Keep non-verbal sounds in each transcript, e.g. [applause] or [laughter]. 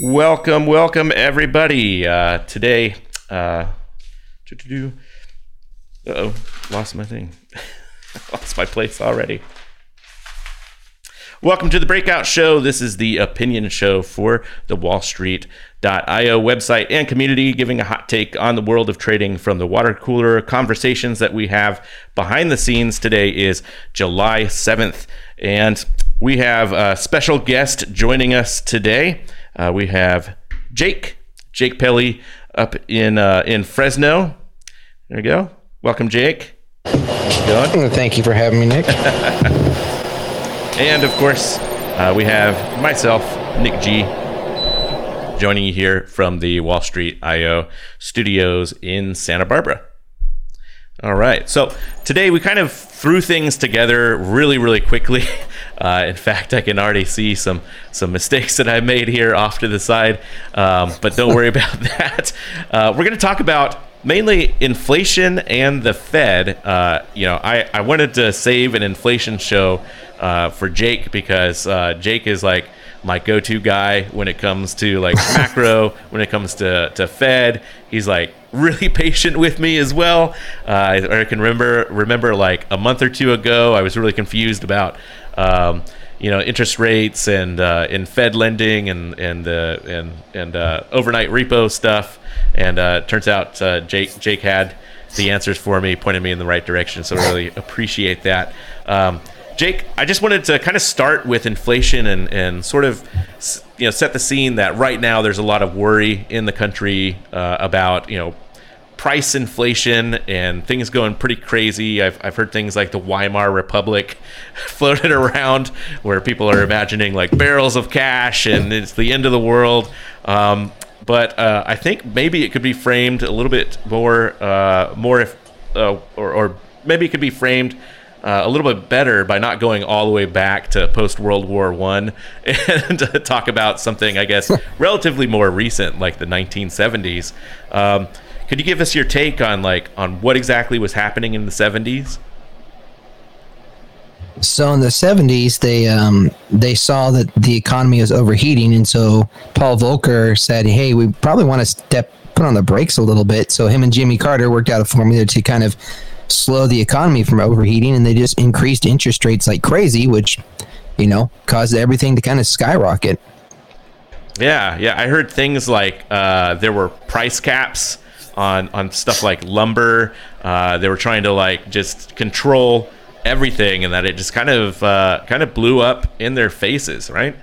Welcome, welcome, everybody. Uh, today, uh, oh, lost my thing. [laughs] lost my place already. Welcome to the Breakout Show. This is the opinion show for the Wall Street.io website and community, giving a hot take on the world of trading from the water cooler conversations that we have behind the scenes. Today is July 7th, and we have a special guest joining us today. Uh, we have Jake, Jake Pelly, up in uh, in Fresno. There we go. Welcome, Jake. Going? Thank you for having me, Nick. [laughs] and of course, uh, we have myself, Nick G, joining you here from the Wall Street IO studios in Santa Barbara. All right. So today we kind of threw things together really, really quickly. [laughs] Uh, in fact, I can already see some some mistakes that I made here off to the side, um, but don't worry [laughs] about that. Uh, we're going to talk about mainly inflation and the Fed. Uh, you know, I, I wanted to save an inflation show uh, for Jake because uh, Jake is like my go-to guy when it comes to like [laughs] macro, when it comes to, to Fed. He's like really [laughs] patient with me as well. Uh, I can remember remember like a month or two ago, I was really confused about um, you know interest rates and uh, in Fed lending and and uh, and and uh, overnight repo stuff. And uh, turns out uh, Jake Jake had the answers for me, pointed me in the right direction. So I really appreciate that. Um, Jake, I just wanted to kind of start with inflation and, and sort of you know set the scene that right now there's a lot of worry in the country uh, about you know price inflation and things going pretty crazy. I've, I've heard things like the Weimar Republic [laughs] floated around where people are imagining like barrels of cash and it's the end of the world. Um, but uh, I think maybe it could be framed a little bit more, uh, more if, uh, or, or, maybe it could be framed uh, a little bit better by not going all the way back to post World War One [laughs] and talk about something, I guess, [laughs] relatively more recent, like the 1970s. Um, could you give us your take on like on what exactly was happening in the 70s? So in the 70s, they um, they saw that the economy was overheating, and so Paul Volcker said, "Hey, we probably want to step put on the brakes a little bit." So him and Jimmy Carter worked out a formula to kind of slow the economy from overheating, and they just increased interest rates like crazy, which you know caused everything to kind of skyrocket. Yeah, yeah, I heard things like uh, there were price caps on on stuff like lumber. Uh, they were trying to like just control everything, and that it just kind of uh, kind of blew up in their faces, right?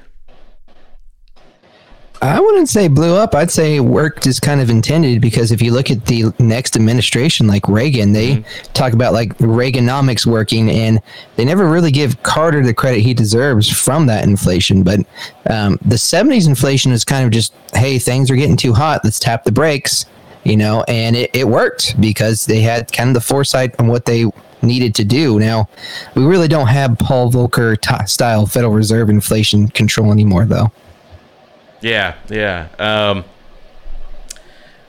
I wouldn't say blew up. I'd say worked as kind of intended because if you look at the next administration, like Reagan, they mm-hmm. talk about like Reaganomics working, and they never really give Carter the credit he deserves from that inflation. But um, the 70s inflation is kind of just, hey, things are getting too hot. Let's tap the brakes you know, and it, it worked because they had kind of the foresight on what they needed to do. Now, we really don't have Paul Volcker t- style Federal Reserve inflation control anymore, though. Yeah, yeah. Um,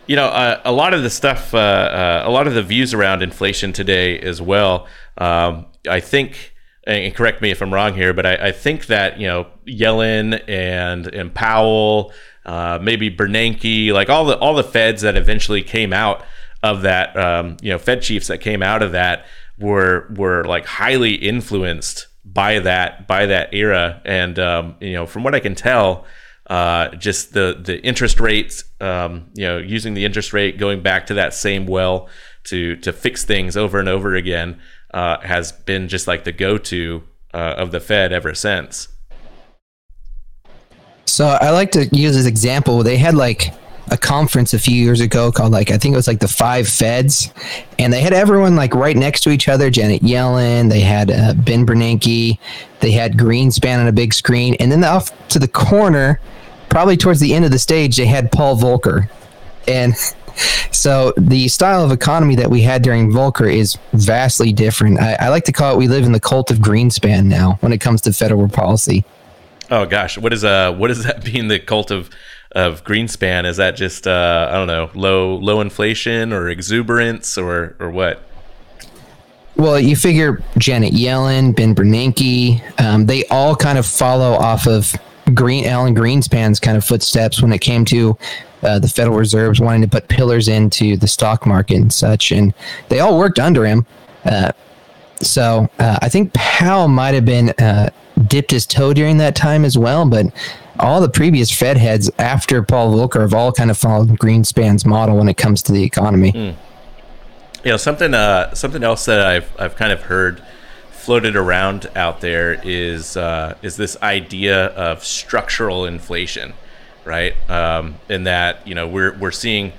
you know, uh, a lot of the stuff, uh, uh, a lot of the views around inflation today as well. Um, I think, and correct me if I'm wrong here, but I, I think that you know Yellen and and Powell uh, maybe Bernanke, like all the all the Feds that eventually came out of that, um, you know, Fed chiefs that came out of that were were like highly influenced by that by that era, and um, you know, from what I can tell, uh, just the the interest rates, um, you know, using the interest rate going back to that same well to to fix things over and over again uh, has been just like the go to uh, of the Fed ever since. So I like to use this example. They had like a conference a few years ago called like I think it was like the Five Feds, and they had everyone like right next to each other. Janet Yellen, they had uh, Ben Bernanke, they had Greenspan on a big screen, and then off to the corner, probably towards the end of the stage, they had Paul Volcker, and [laughs] so the style of economy that we had during Volcker is vastly different. I, I like to call it we live in the cult of Greenspan now when it comes to federal policy. Oh gosh, what is uh what does that [laughs] mean? The cult of of Greenspan is that just uh, I don't know low low inflation or exuberance or or what? Well, you figure Janet Yellen, Ben Bernanke, um, they all kind of follow off of Green Alan Greenspan's kind of footsteps when it came to uh, the Federal Reserves wanting to put pillars into the stock market and such, and they all worked under him. Uh, so uh, I think Powell might have been uh, dipped his toe during that time as well, but all the previous Fed heads after Paul Volcker have all kind of followed Greenspan's model when it comes to the economy. Mm. You know, something uh, something else that I've I've kind of heard floated around out there is uh, is this idea of structural inflation, right? Um, in that you know we're we're seeing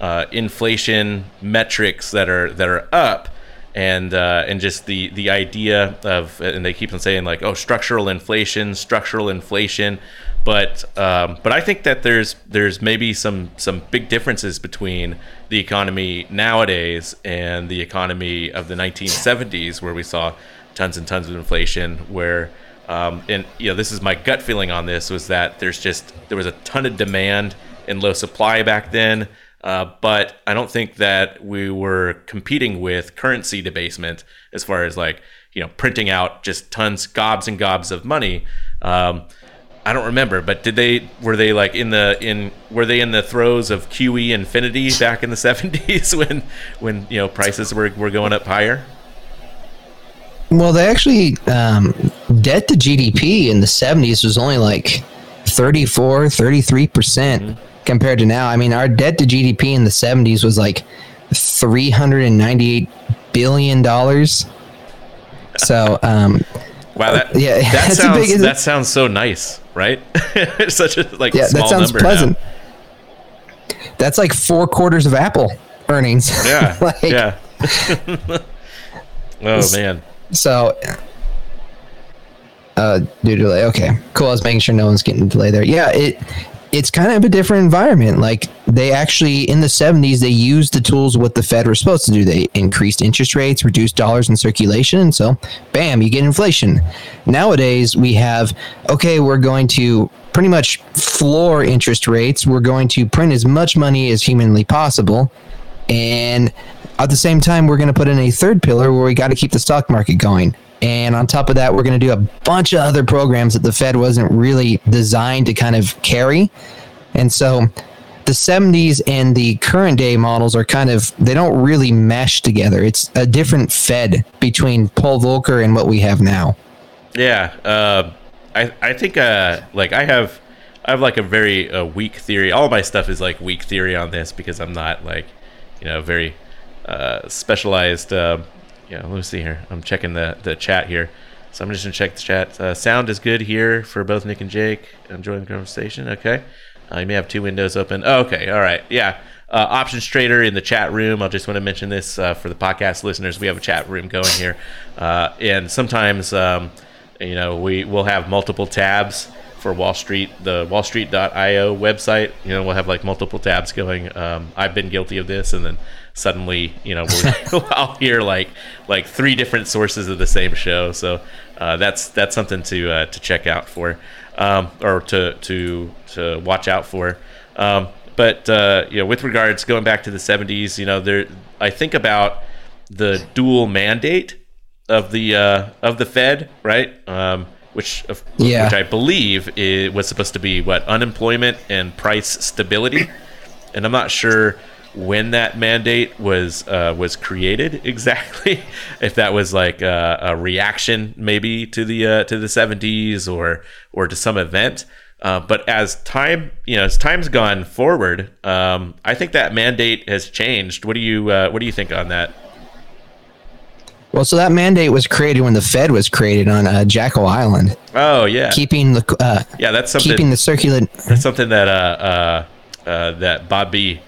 uh, inflation metrics that are that are up, and uh, and just the the idea of and they keep on saying like oh structural inflation, structural inflation, but um, but I think that there's there's maybe some some big differences between the economy nowadays and the economy of the 1970s where we saw tons and tons of inflation where um, and you know this is my gut feeling on this was that there's just there was a ton of demand and low supply back then uh, but I don't think that we were competing with currency debasement as far as like you know printing out just tons gobs and gobs of money um, I don't remember, but did they were they like in the in were they in the throes of QE infinity back in the [laughs] 70s when when you know prices were, were going up higher? Well, they actually um, debt to GDP in the 70s was only like 34, 33 percent mm-hmm. Compared to now. I mean, our debt to GDP in the 70s was like 398 billion dollars. So, um, wow, that yeah, [laughs] that sounds big, that sounds so nice, right? [laughs] Such a like yeah, that sounds pleasant. Now. That's like four quarters of Apple earnings. [laughs] Yeah, like, yeah. oh man. So, uh, due delay. Okay, cool. I was making sure no one's getting delay there. Yeah, it it's kind of a different environment. Like they actually in the 70s they used the tools what the Fed was supposed to do. They increased interest rates, reduced dollars in circulation, and so bam, you get inflation. Nowadays we have okay, we're going to pretty much floor interest rates. We're going to print as much money as humanly possible, and at the same time, we're going to put in a third pillar where we got to keep the stock market going. And on top of that, we're going to do a bunch of other programs that the Fed wasn't really designed to kind of carry. And so the 70s and the current day models are kind of, they don't really mesh together. It's a different Fed between Paul Volcker and what we have now. Yeah. Uh, I, I think, uh, like, I have. I have like a very uh, weak theory. All my stuff is like weak theory on this because I'm not like, you know, very uh, specialized. Yeah, let me see here. I'm checking the, the chat here. So I'm just gonna check the chat. Uh, sound is good here for both Nick and Jake. Enjoying the conversation. Okay. Uh, you may have two windows open. Oh, okay. All right. Yeah. Uh, options trader in the chat room. I just want to mention this uh, for the podcast listeners. We have a chat room going here, uh, and sometimes um, you know we will have multiple tabs for Wall Street, the WallStreet.io website. You know, we'll have like multiple tabs going. Um, I've been guilty of this, and then suddenly you know I'll [laughs] hear like like three different sources of the same show. So uh, that's that's something to uh, to check out for um, or to to to watch out for. Um, but uh, you know, with regards going back to the '70s, you know, there I think about the dual mandate of the uh, of the Fed, right? Which yeah. which I believe was supposed to be what unemployment and price stability, and I'm not sure when that mandate was uh, was created [laughs] exactly. if that was like a, a reaction maybe to the uh, to the 70s or or to some event. Uh, but as time you know as time's gone forward, um, I think that mandate has changed. What do you uh, what do you think on that? Well, so that mandate was created when the Fed was created on uh, Jekyll Island. Oh yeah, keeping the uh, yeah that's something keeping the circulate. That's something that uh, uh, uh that Bob B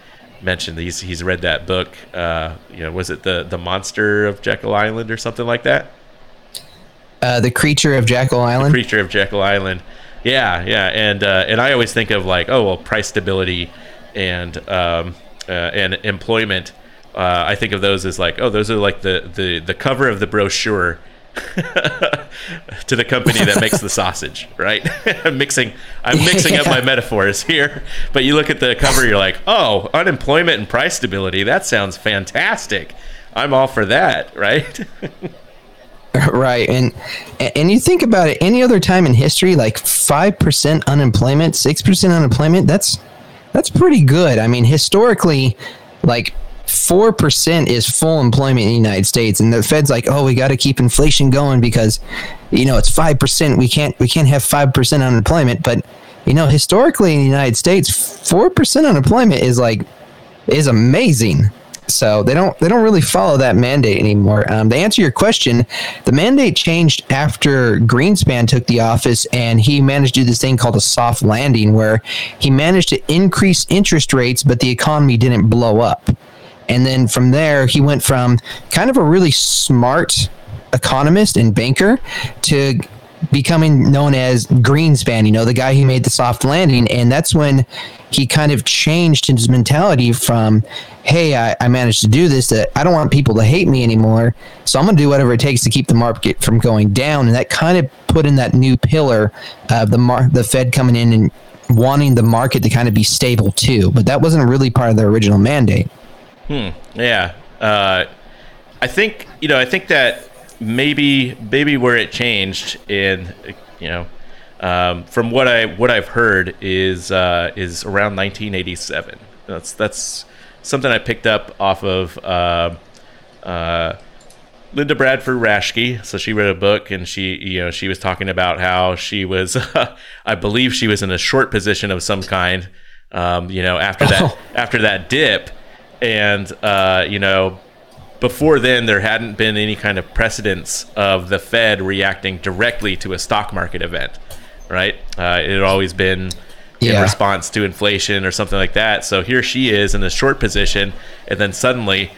mentioned he's he's read that book. Uh, you know, was it the the monster of Jekyll Island or something like that? Uh, the creature of Jekyll Island. The creature of Jekyll Island. Yeah, yeah, and uh, and I always think of like, oh well, price stability and um, uh, and employment. Uh, I think of those as like, oh, those are like the the the cover of the brochure [laughs] to the company that makes the sausage, right? [laughs] I'm mixing I'm mixing yeah. up my metaphors here, but you look at the cover, you're like, oh, unemployment and price stability. That sounds fantastic. I'm all for that, right? [laughs] Right, and and you think about it. Any other time in history, like five percent unemployment, six percent unemployment, that's that's pretty good. I mean, historically, like four percent is full employment in the United States, and the Fed's like, oh, we got to keep inflation going because, you know, it's five percent. We can't we can't have five percent unemployment. But you know, historically in the United States, four percent unemployment is like is amazing. So they don't they don't really follow that mandate anymore. Um, to answer your question, the mandate changed after Greenspan took the office, and he managed to do this thing called a soft landing, where he managed to increase interest rates, but the economy didn't blow up. And then from there, he went from kind of a really smart economist and banker to becoming known as Greenspan, you know, the guy who made the soft landing. And that's when he kind of changed his mentality from, hey, I, I managed to do this, that I don't want people to hate me anymore. So I'm going to do whatever it takes to keep the market from going down. And that kind of put in that new pillar of the, mar- the Fed coming in and wanting the market to kind of be stable too. But that wasn't really part of their original mandate. Hmm. Yeah. Uh, I think, you know, I think that maybe maybe where it changed in you know um, from what I what I've heard is uh, is around 1987. That's that's something I picked up off of uh, uh, Linda Bradford Raschke. So she wrote a book, and she you know she was talking about how she was, [laughs] I believe she was in a short position of some kind. Um, you know after that oh. after that dip, and uh, you know before then there hadn't been any kind of precedence of the Fed reacting directly to a stock market event, right? Uh, it had always been yeah. in response to inflation or something like that. So here she is in a short position, and then suddenly,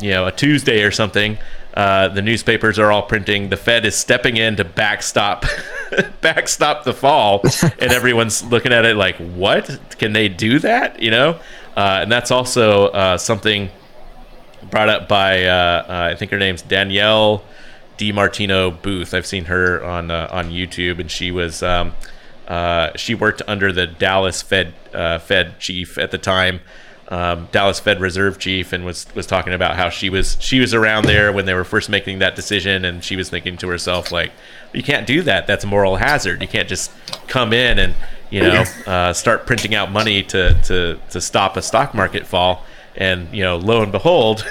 you know, a Tuesday or something, uh, the newspapers are all printing the Fed is stepping in to backstop [laughs] backstop the fall, [laughs] and everyone's looking at it like, what? Can they do that? You know, uh, and that's also uh, something brought up by uh, uh, I think her name's Danielle DiMartino Booth. I've seen her on uh, on YouTube, and she was um, she worked under the Dallas Fed Fed chief at the time. Um, Dallas Fed Reserve chief and was was talking about how she was she was around there when they were first making that decision and she was thinking to herself like you can't do that. That's a moral hazard. You can't just come in and you know [laughs] uh, start printing out money to, to to stop a stock market fall. And you know, lo and behold,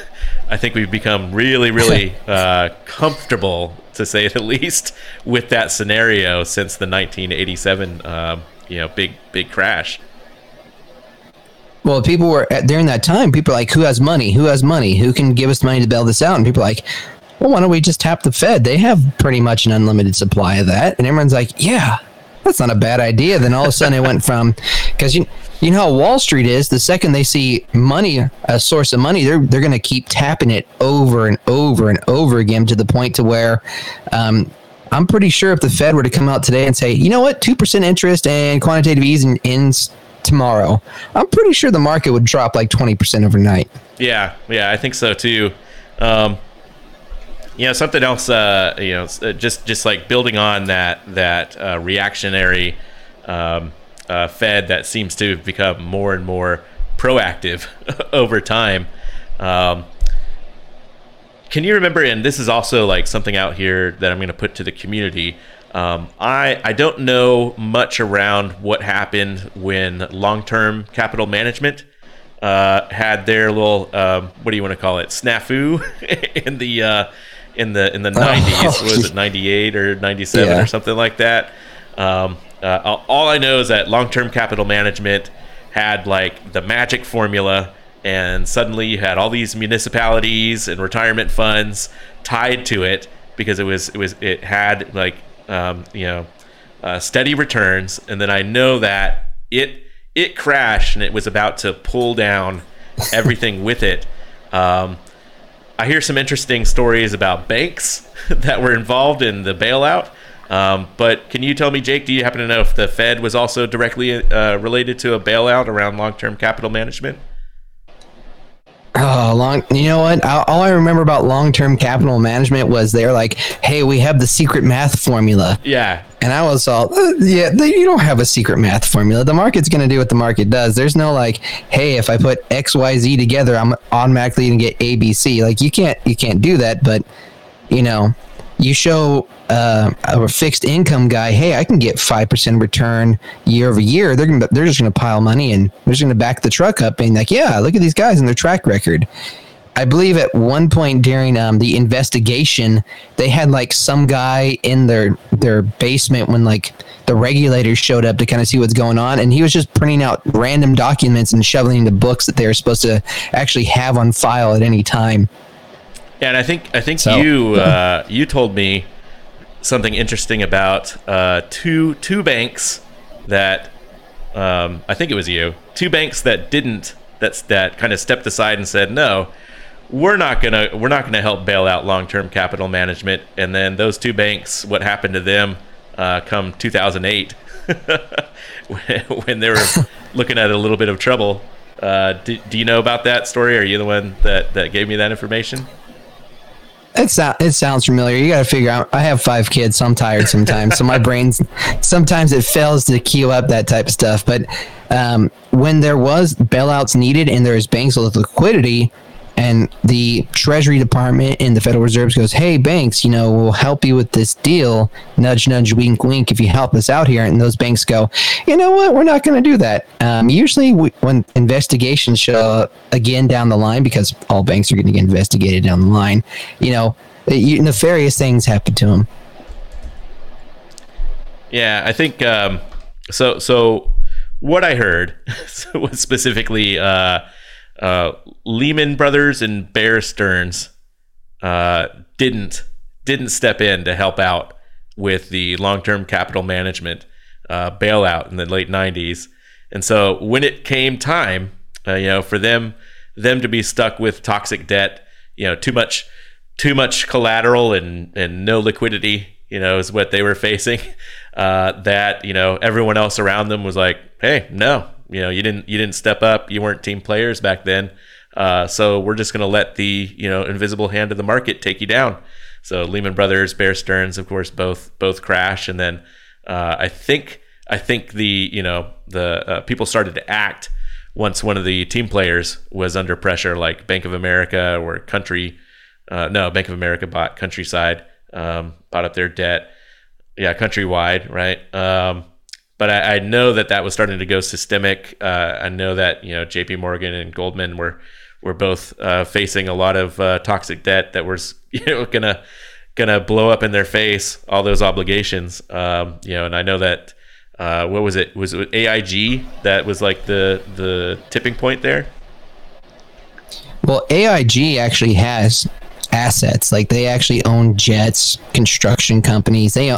I think we've become really, really [laughs] uh, comfortable, to say the least, with that scenario since the 1987, um, you know, big big crash. Well, people were during that time. People like, "Who has money? Who has money? Who can give us money to bail this out?" And people like, "Well, why don't we just tap the Fed? They have pretty much an unlimited supply of that." And everyone's like, "Yeah, that's not a bad idea." Then all of a sudden, it went from because you you know how Wall Street is. The second they see money, a source of money, they're they're going to keep tapping it over and over and over again to the point to where. Um, I'm pretty sure if the Fed were to come out today and say, you know what, two percent interest and quantitative easing ends tomorrow, I'm pretty sure the market would drop like twenty percent overnight. Yeah, yeah, I think so too. Um, you know, something else. Uh, you know, uh, just just like building on that that uh, reactionary um, uh, Fed that seems to become more and more proactive [laughs] over time. Um, can you remember? And this is also like something out here that I'm going to put to the community. Um, I I don't know much around what happened when long-term capital management uh, had their little um, what do you want to call it snafu [laughs] in the uh, in the in the 90s. Oh, was it 98 or 97 yeah. or something like that? Um, uh, all I know is that long-term capital management had like the magic formula, and suddenly you had all these municipalities and retirement funds tied to it because it was it was it had like um, you know uh, steady returns, and then I know that it it crashed and it was about to pull down everything with it. Um, I hear some interesting stories about banks [laughs] that were involved in the bailout. Um, but can you tell me, Jake, do you happen to know if the Fed was also directly uh, related to a bailout around long term capital management? Oh, long. You know what? All I remember about long-term capital management was they're like, "Hey, we have the secret math formula." Yeah. And I was all, uh, "Yeah, you don't have a secret math formula. The market's going to do what the market does. There's no like, hey, if I put X, Y, Z together, I'm automatically going to get ABC. Like you can't, you can't do that. But you know, you show uh, a fixed income guy, hey, I can get five percent return year over year. They're gonna they're just gonna pile money and they're just gonna back the truck up and like, yeah, look at these guys and their track record. I believe at one point during um, the investigation, they had like some guy in their their basement when like the regulators showed up to kind of see what's going on, and he was just printing out random documents and shoveling the books that they were supposed to actually have on file at any time. Yeah, and I think I think so, you [laughs] uh, you told me something interesting about uh, two two banks that um, I think it was you two banks that didn't that's that kind of stepped aside and said no we're not gonna we're not gonna help bail out long term capital management. And then those two banks, what happened to them uh, come 2008 [laughs] when they were [laughs] looking at a little bit of trouble. Uh, do, do, you know about that story? Are you the one that, that gave me that information? It, so, it sounds familiar. You got to figure out. I have five kids, so I'm tired sometimes. so my [laughs] brain's sometimes it fails to queue up that type of stuff. But um, when there was bailouts needed and there's banks with liquidity, and the Treasury Department and the Federal Reserve goes, "Hey, banks, you know, we'll help you with this deal. Nudge, nudge, wink, wink. If you help us out here." And those banks go, "You know what? We're not going to do that." Um, usually, we, when investigations show up again down the line, because all banks are going to get investigated down the line, you know, nefarious things happen to them. Yeah, I think um, so. So, what I heard [laughs] was specifically. Uh, uh, Lehman Brothers and Bear Stearns uh, didn't didn't step in to help out with the long term capital management uh, bailout in the late '90s, and so when it came time, uh, you know, for them them to be stuck with toxic debt, you know, too much too much collateral and and no liquidity, you know, is what they were [laughs] facing. Uh, that you know everyone else around them was like, hey, no, you know, you didn't you didn't step up. You weren't team players back then. Uh, so we're just going to let the you know invisible hand of the market take you down. So Lehman Brothers, Bear Stearns, of course, both both crash, and then uh, I think I think the you know the uh, people started to act once one of the team players was under pressure, like Bank of America or Country. Uh, no, Bank of America bought Countryside, um, bought up their debt. Yeah, Countrywide, right? Um, but I, I, know that that was starting to go systemic. Uh, I know that you know J.P. Morgan and Goldman were were both uh, facing a lot of uh, toxic debt that was [laughs] you know gonna gonna blow up in their face all those obligations. Um, you know, and I know that uh, what was it? Was it AIG that was like the the tipping point there? Well, AIG actually has assets. Like they actually own jets, construction companies. They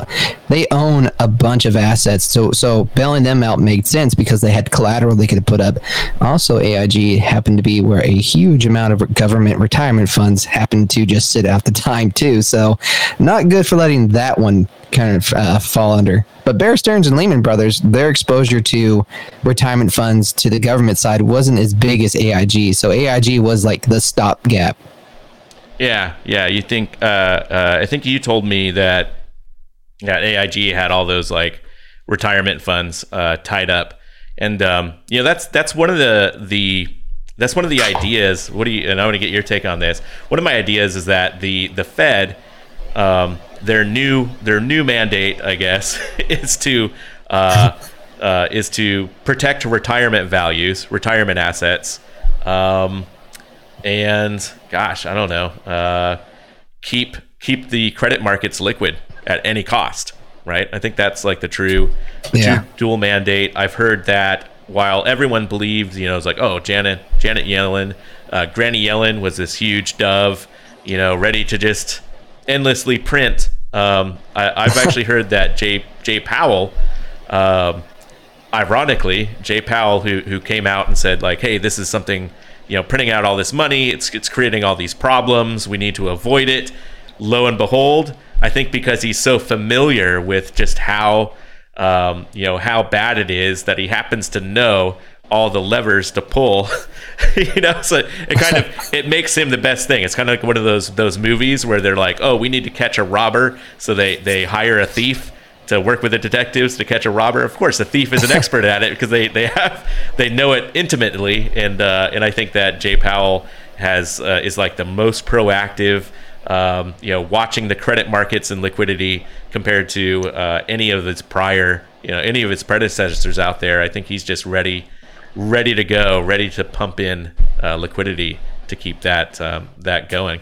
they own a bunch of assets. So so bailing them out made sense because they had collateral they could put up. Also, AIG happened to be where a huge amount of government retirement funds happened to just sit out the time too. So not good for letting that one kind of uh, fall under. But Bear Stearns and Lehman Brothers, their exposure to retirement funds to the government side wasn't as big as AIG. So AIG was like the stopgap. Yeah, yeah. You think? Uh, uh, I think you told me that that AIG had all those like retirement funds uh, tied up, and um, you know that's that's one of the the that's one of the ideas. What do you? And I want to get your take on this. One of my ideas is that the the Fed, um, their new their new mandate, I guess, [laughs] is to uh, uh, is to protect retirement values, retirement assets. Um, and gosh, I don't know, uh, keep keep the credit markets liquid at any cost, right? I think that's like the true, the yeah. true dual mandate. I've heard that while everyone believes, you know, it's like, oh, Janet Janet Yellen, uh, Granny Yellen was this huge dove, you know, ready to just endlessly print. Um, I, have [laughs] actually heard that Jay Jay Powell. Um, ironically, Jay Powell, who who came out and said like, "Hey, this is something you know, printing out all this money. It's it's creating all these problems. We need to avoid it. Lo and behold, I think because he's so familiar with just how um, you know how bad it is that he happens to know all the levers to pull [laughs] you know so it kind of [laughs] it makes him the best thing it's kind of like one of those those movies where they're like oh we need to catch a robber so they they hire a thief to work with the detectives to catch a robber. Of course, the thief is an [laughs] expert at it because they, they have they know it intimately, and uh, and I think that Jay Powell has uh, is like the most proactive um, you know, watching the credit markets and liquidity compared to uh, any of its prior, you know, any of its predecessors out there. I think he's just ready, ready to go, ready to pump in uh, liquidity to keep that um, that going.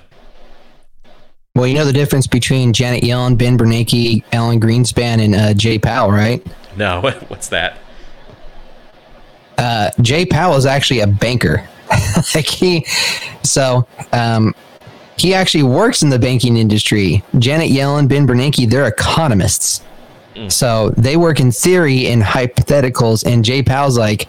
Well, you know the difference between Janet Yellen, Ben Bernanke, Alan Greenspan, and uh, Jay Powell, right? No, [laughs] what's that? Uh, Jay Powell is actually a banker. [laughs] like he, so um, he actually works in the banking industry. Janet Yellen, Ben Bernanke, they're economists. Mm. So they work in theory and hypotheticals. And Jay Powell's like,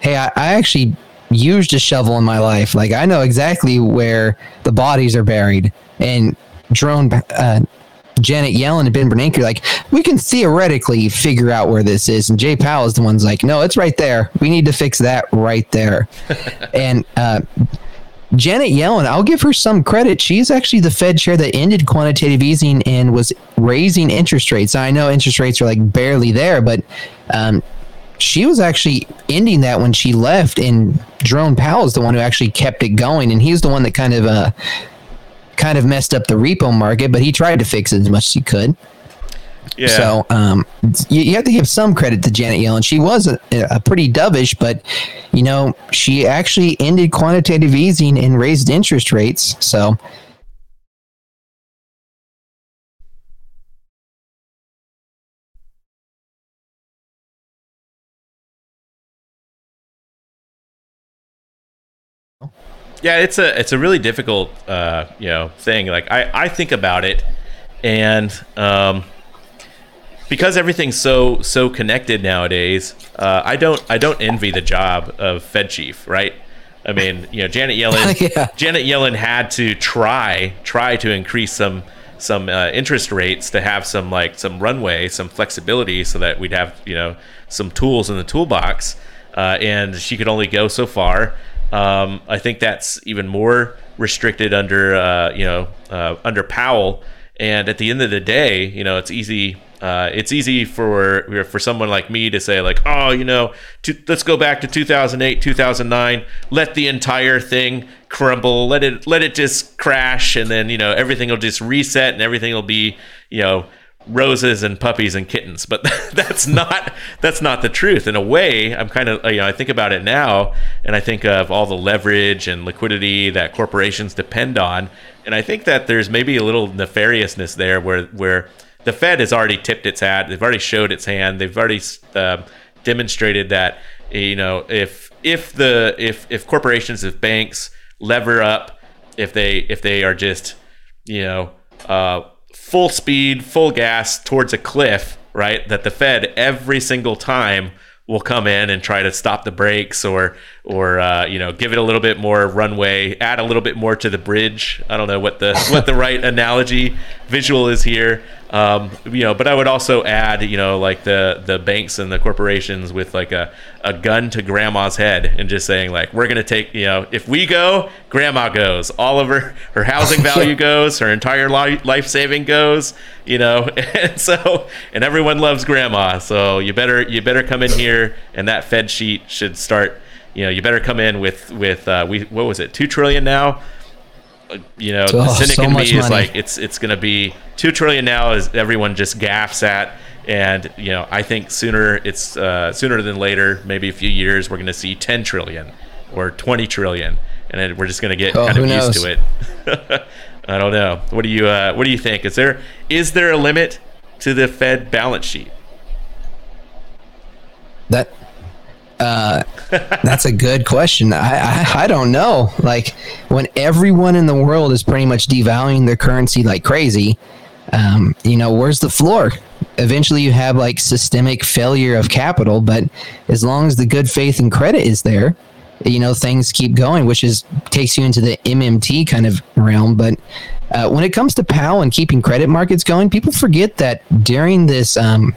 hey, I, I actually used a shovel in my life. Like I know exactly where the bodies are buried. And drone uh, Janet Yellen and Ben Bernanke are like, we can theoretically figure out where this is. And Jay Powell is the one's like, no, it's right there. We need to fix that right there. [laughs] and uh, Janet Yellen, I'll give her some credit. She's actually the Fed chair that ended quantitative easing and was raising interest rates. I know interest rates are like barely there, but um, she was actually ending that when she left. And Jerome Powell is the one who actually kept it going. And he's the one that kind of uh, kind of messed up the repo market, but he tried to fix it as much as he could. Yeah. So um, you, you, have to give some credit to Janet Yellen. She was a, a, pretty dovish, but you know she actually ended quantitative easing and raised interest rates. So. Yeah, it's a it's a really difficult uh, you know thing. Like I, I think about it, and um, because everything's so so connected nowadays, uh, I don't I don't envy the job of Fed chief, right? I mean, you know, Janet [laughs] Yellen yeah. Janet Yellen had to try try to increase some some uh, interest rates to have some like some runway, some flexibility, so that we'd have you know some tools in the toolbox. Uh, and she could only go so far. Um, I think that's even more restricted under uh, you know uh, under Powell. And at the end of the day, you know, it's easy uh, it's easy for for someone like me to say like, oh, you know, to, let's go back to 2008, 2009, let the entire thing crumble, let it let it just crash, and then you know everything will just reset and everything will be you know roses and puppies and kittens but [laughs] that's not that's not the truth in a way i'm kind of you know i think about it now and i think of all the leverage and liquidity that corporations depend on and i think that there's maybe a little nefariousness there where where the Fed has already tipped its hat. They've already showed its hand. They've already uh, demonstrated that you know if if the if if corporations if banks lever up if they if they are just you know uh, full speed full gas towards a cliff right that the Fed every single time will come in and try to stop the brakes or or uh, you know give it a little bit more runway add a little bit more to the bridge. I don't know what the what the [laughs] right analogy visual is here um, you know, but I would also add, you know, like the the banks and the corporations with like a, a gun to grandma's head and just saying like we're gonna take, you know, if we go, grandma goes, all of her her housing [laughs] value goes, her entire life saving goes, you know, [laughs] and so and everyone loves grandma, so you better you better come in here and that Fed sheet should start, you know, you better come in with with uh, we what was it two trillion now you know, oh, the cynic so in me is like it's it's going to be two trillion now. Is everyone just gaffs at? And you know, I think sooner it's uh, sooner than later, maybe a few years, we're going to see ten trillion or twenty trillion, and we're just going to get oh, kind of used to it. [laughs] I don't know. What do you uh, What do you think? Is there is there a limit to the Fed balance sheet? That uh, that's a good question. I, I, I don't know. Like when everyone in the world is pretty much devaluing their currency like crazy, um, you know, where's the floor? Eventually, you have like systemic failure of capital, but as long as the good faith and credit is there, you know, things keep going, which is takes you into the MMT kind of realm. But uh, when it comes to Powell and keeping credit markets going, people forget that during this um,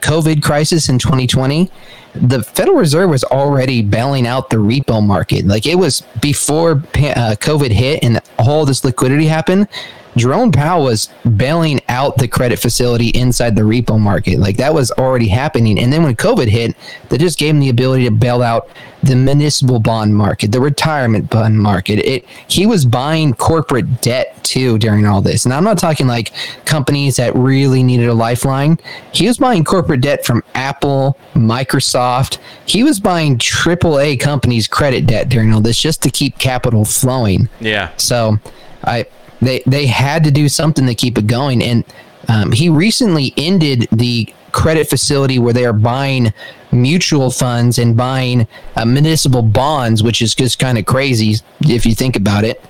COVID crisis in 2020 the Federal Reserve was already bailing out the repo market. Like it was before uh, COVID hit and all this liquidity happened. Jerome Powell was bailing out the credit facility inside the repo market. Like that was already happening. And then when COVID hit, they just gave him the ability to bail out the municipal bond market, the retirement bond market. It he was buying corporate debt too during all this. And I'm not talking like companies that really needed a lifeline. He was buying corporate debt from Apple, Microsoft. He was buying AAA companies credit debt during all this just to keep capital flowing. Yeah. So I they they had to do something to keep it going and um, he recently ended the credit facility where they are buying mutual funds and buying uh, municipal bonds, which is just kind of crazy if you think about it.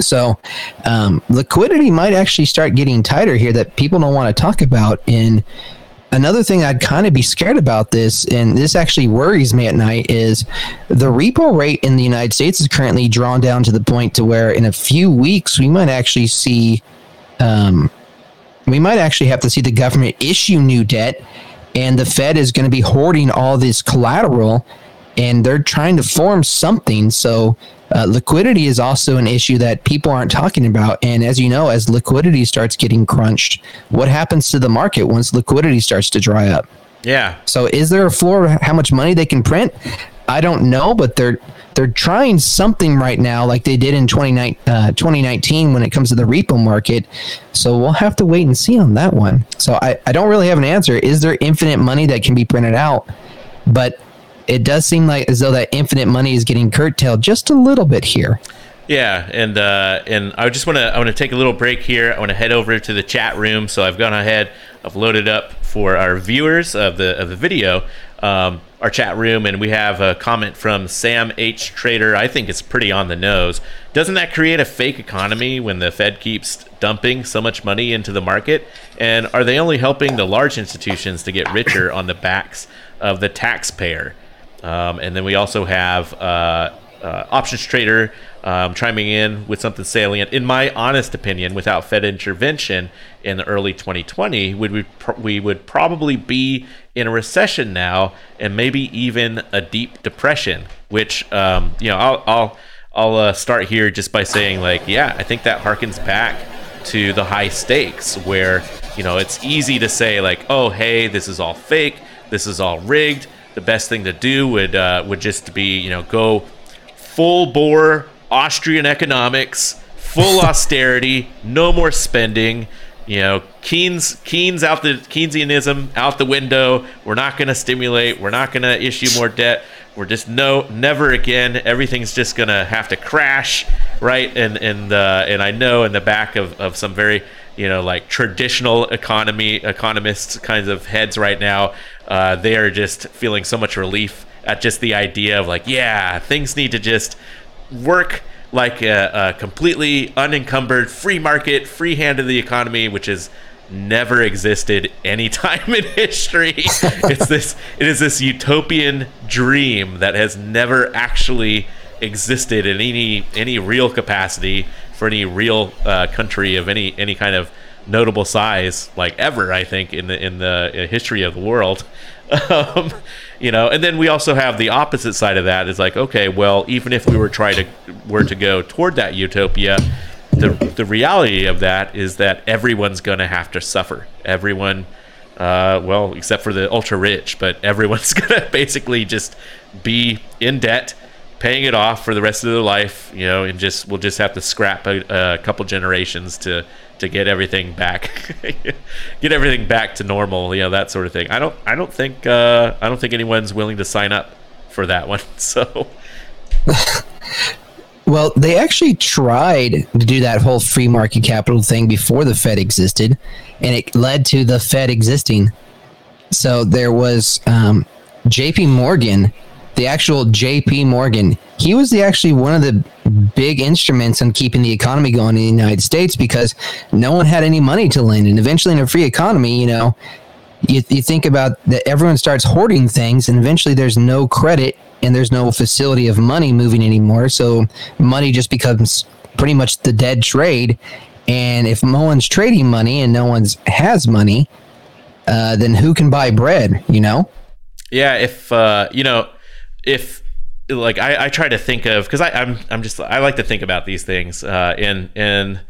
So, um, liquidity might actually start getting tighter here that people don't want to talk about. And another thing I'd kind of be scared about this, and this actually worries me at night, is the repo rate in the United States is currently drawn down to the point to where in a few weeks we might actually see. Um, we might actually have to see the government issue new debt and the Fed is going to be hoarding all this collateral and they're trying to form something. So, uh, liquidity is also an issue that people aren't talking about. And as you know, as liquidity starts getting crunched, what happens to the market once liquidity starts to dry up? Yeah. So, is there a floor how much money they can print? I don't know, but they're they're trying something right now, like they did in 2019, uh, 2019 when it comes to the repo market. So we'll have to wait and see on that one. So I, I don't really have an answer. Is there infinite money that can be printed out? But it does seem like as though that infinite money is getting curtailed just a little bit here. Yeah, and uh, and I just want to I want to take a little break here. I want to head over to the chat room. So I've gone ahead, I've loaded up for our viewers of the of the video. Um, our chat room, and we have a comment from Sam H. Trader. I think it's pretty on the nose. Doesn't that create a fake economy when the Fed keeps dumping so much money into the market? And are they only helping the large institutions to get richer on the backs of the taxpayer? Um, and then we also have uh, uh, options trader um, chiming in with something salient. In my honest opinion, without Fed intervention in the early 2020, would we pr- we would probably be in a recession now, and maybe even a deep depression. Which um, you know, I'll I'll I'll uh, start here just by saying like, yeah, I think that harkens back to the high stakes where you know it's easy to say like, oh hey, this is all fake, this is all rigged. The best thing to do would uh, would just be you know go full bore Austrian economics, full [laughs] austerity, no more spending. You know, Keynes Keynes out the Keynesianism out the window. We're not going to stimulate. We're not going to issue more debt. We're just no, never again. Everything's just going to have to crash, right? And and uh, and I know in the back of, of some very you know like traditional economy economists kinds of heads right now, uh, they are just feeling so much relief at just the idea of like, yeah, things need to just work like a, a completely unencumbered free market, free hand of the economy, which has never existed any [laughs] time in history. [laughs] it's this it is this utopian dream that has never actually existed in any any real capacity for any real uh, country of any any kind of notable size like ever I think in the in the history of the world. [laughs] Um, you know and then we also have the opposite side of that is like okay well even if we were trying to were to go toward that utopia the the reality of that is that everyone's going to have to suffer everyone uh, well except for the ultra rich but everyone's [laughs] going to basically just be in debt paying it off for the rest of their life you know and just we'll just have to scrap a, a couple generations to to get everything back, [laughs] get everything back to normal. You know that sort of thing. I don't. I don't think. Uh, I don't think anyone's willing to sign up for that one. [laughs] So. [laughs] well, they actually tried to do that whole free market capital thing before the Fed existed, and it led to the Fed existing. So there was um, J.P. Morgan the actual J.P. Morgan, he was the actually one of the big instruments in keeping the economy going in the United States because no one had any money to lend, and eventually in a free economy, you know, you, you think about that everyone starts hoarding things, and eventually there's no credit and there's no facility of money moving anymore, so money just becomes pretty much the dead trade. And if no one's trading money and no one's has money, uh, then who can buy bread? You know. Yeah, if uh, you know if like I, I try to think of because I'm I'm just I like to think about these things uh, and and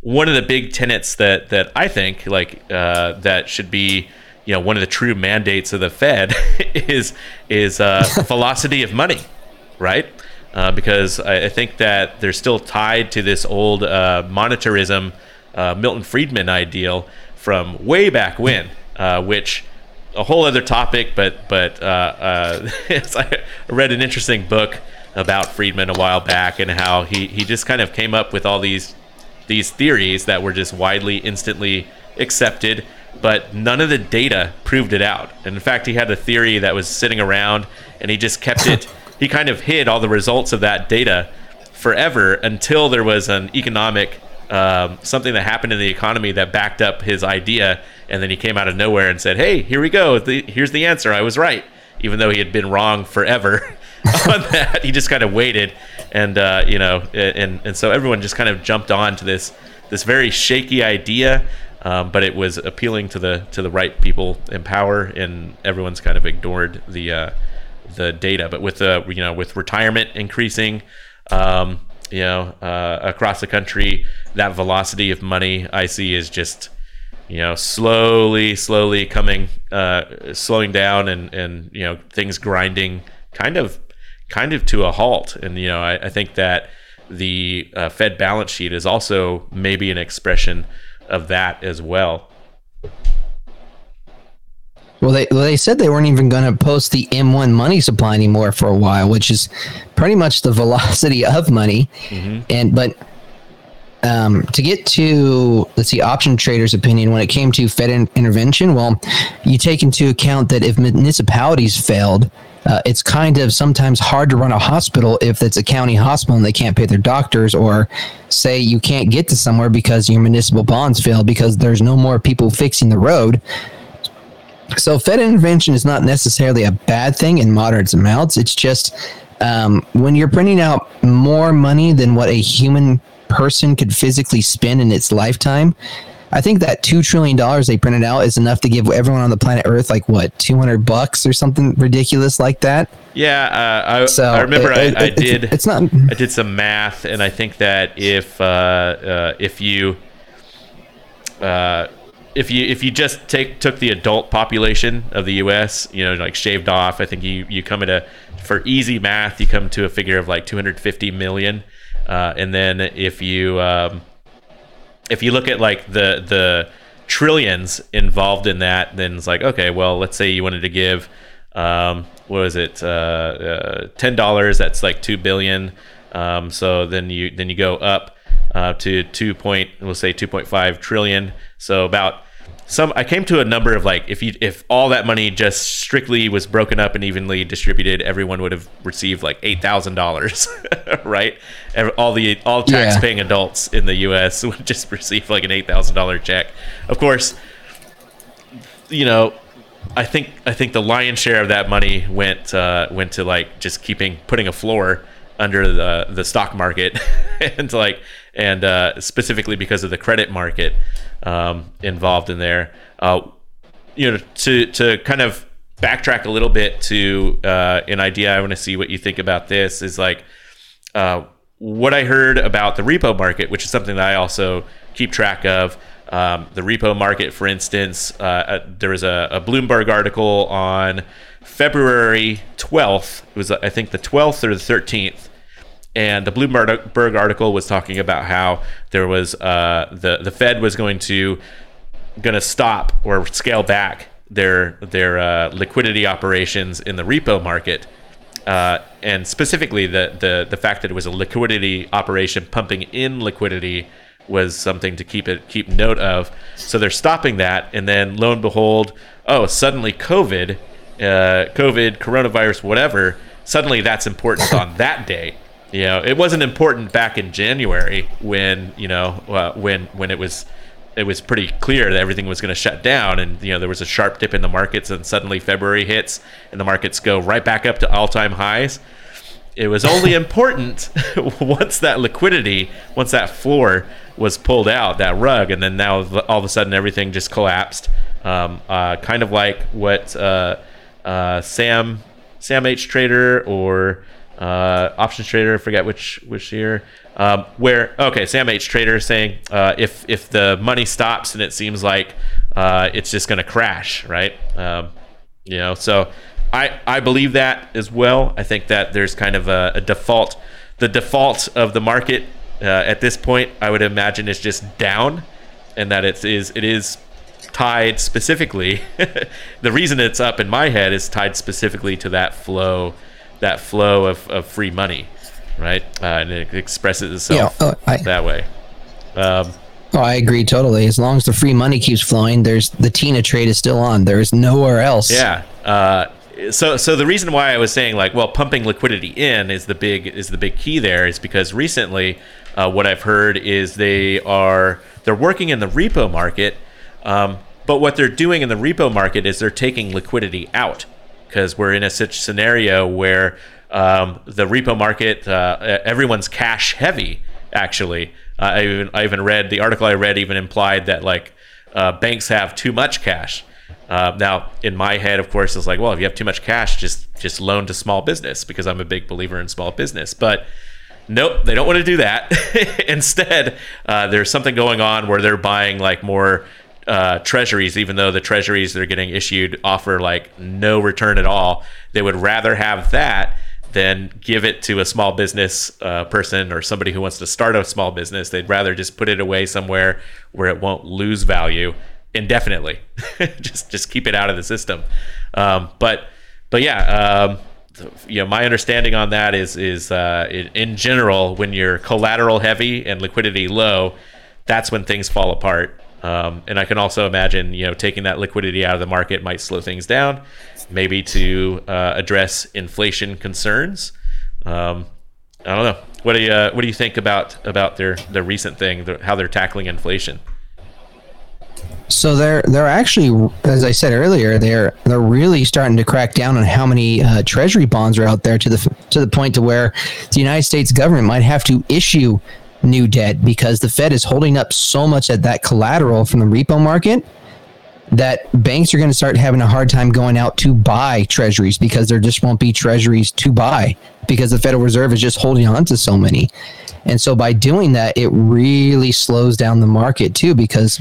one of the big tenets that that I think like uh, that should be you know one of the true mandates of the Fed [laughs] is is uh, velocity [laughs] of money, right? Uh, because I, I, think that they're still tied to this old uh, monetarism, uh, Milton Friedman ideal from way back when, uh, which a whole other topic. But but [laughs] I read an interesting book about Friedman a while back and how he he just kind of came up with all these these theories that were just widely, instantly accepted, but none of the data proved it out. And in fact, he had a theory that was sitting around and he just kept it, he kind of hid all the results of that data forever until there was an economic, um, something that happened in the economy that backed up his idea. And then he came out of nowhere and said, hey, here we go. The, here's the answer. I was right. Even though he had been wrong forever [laughs] on that, he just kind of waited and uh, you know, and and so everyone just kind of jumped on to this this very shaky idea, um, but it was appealing to the to the right people in power, and everyone's kind of ignored the uh, the data. But with the you know with retirement increasing, um, you know, uh, across the country, that velocity of money I see is just you know slowly slowly coming uh, slowing down and and you know things grinding kind of kind of to a halt. And you know, I, I think that the uh, Fed balance sheet is also maybe an expression of that as well. Well, they well, they said they weren't even going to post the M1 money supply anymore for a while, which is pretty much the velocity of money. Mm-hmm. And but um, to get to let's see option traders opinion when it came to fed in- intervention well you take into account that if municipalities failed uh, it's kind of sometimes hard to run a hospital if it's a county hospital and they can't pay their doctors, or say you can't get to somewhere because your municipal bonds failed because there's no more people fixing the road. So, Fed intervention is not necessarily a bad thing in moderate amounts. It's just um, when you're printing out more money than what a human person could physically spend in its lifetime, I think that two trillion dollars they printed out is enough to give everyone on the planet Earth like what two hundred bucks or something ridiculous like that. Yeah, uh, I, so I remember it, I, I did. It's, it's, not. I did some math, and I think that if uh, uh, if you uh, if you if you just take took the adult population of the U.S., you know, like shaved off, I think you you come at a for easy math, you come to a figure of like 250 million, uh, and then if you um, if you look at like the the trillions involved in that, then it's like okay, well, let's say you wanted to give um, what was it uh, uh, ten dollars? That's like two billion. Um, so then you then you go up uh, to two point we'll say two point five trillion. So about some I came to a number of like if you if all that money just strictly was broken up and evenly distributed, everyone would have received like eight thousand dollars, [laughs] right? All the all tax paying yeah. adults in the U.S. [laughs] would just receive like an eight thousand dollar check. Of course, you know, I think I think the lion's share of that money went uh, went to like just keeping putting a floor under the the stock market [laughs] and like and uh, specifically because of the credit market um, involved in there. Uh, you know, to to kind of backtrack a little bit to uh, an idea, I want to see what you think about this. Is like uh, what I heard about the repo market, which is something that I also keep track of. Um, the repo market, for instance, uh, uh, there was a, a Bloomberg article on February 12th. It was, I think, the 12th or the 13th and the Bloomberg article was talking about how there was uh, the the Fed was going to going to stop or scale back their their uh, liquidity operations in the repo market, uh, and specifically the, the the fact that it was a liquidity operation pumping in liquidity was something to keep it keep note of. So they're stopping that, and then lo and behold, oh, suddenly COVID, uh, COVID, coronavirus, whatever. Suddenly that's important on that day you know, it wasn't important back in January when you know uh, when when it was it was pretty clear that everything was going to shut down, and you know there was a sharp dip in the markets, and suddenly February hits, and the markets go right back up to all-time highs. It was only [laughs] important [laughs] once that liquidity, once that floor was pulled out, that rug, and then now all of a sudden everything just collapsed. Um, uh, kind of like what uh, uh Sam Sam H Trader or uh, options trader. Forget which which year. Um, where okay, Sam H Trader saying uh, if if the money stops and it seems like uh, it's just going to crash, right? Um, you know, so I I believe that as well. I think that there's kind of a, a default. The default of the market uh, at this point, I would imagine, is just down, and that it is it is tied specifically. [laughs] the reason it's up in my head is tied specifically to that flow, that flow of, of free money, right? Uh, and it expresses itself Yeah, oh, I- that way. Um, Oh, I agree totally. As long as the free money keeps flowing, there's the Tina trade is still on. There's nowhere else. Yeah. Uh, so so the reason why I was saying like well pumping liquidity in is the big is the big key there is because recently uh, what I've heard is they are they're working in the repo market, um, but what they're doing in the repo market is they're taking liquidity out because we're in a such scenario where um, the repo market uh, everyone's cash heavy actually. Uh, I even I even read the article I read even implied that like uh, banks have too much cash. Uh, now, in my head, of course, it's like, well, if you have too much cash, just just loan to small business because I'm a big believer in small business. But nope, they don't want to do that. [laughs] Instead, uh, there's something going on where they're buying like more uh, treasuries, even though the treasuries they're getting issued offer like no return at all. They would rather have that than give it to a small business uh, person or somebody who wants to start a small business. They'd rather just put it away somewhere where it won't lose value indefinitely. [laughs] just just keep it out of the system. Um, but but yeah, um, you know, my understanding on that is is uh, in, in general when you're collateral heavy and liquidity low, that's when things fall apart. Um, and I can also imagine, you know, taking that liquidity out of the market might slow things down, maybe to uh, address inflation concerns. Um, I don't know. What do you uh, What do you think about about their their recent thing, their, how they're tackling inflation? So they're they're actually, as I said earlier, they're they're really starting to crack down on how many uh, Treasury bonds are out there to the to the point to where the United States government might have to issue new debt because the Fed is holding up so much of that collateral from the repo market that banks are going to start having a hard time going out to buy treasuries because there just won't be treasuries to buy because the Federal Reserve is just holding on to so many. And so by doing that, it really slows down the market too because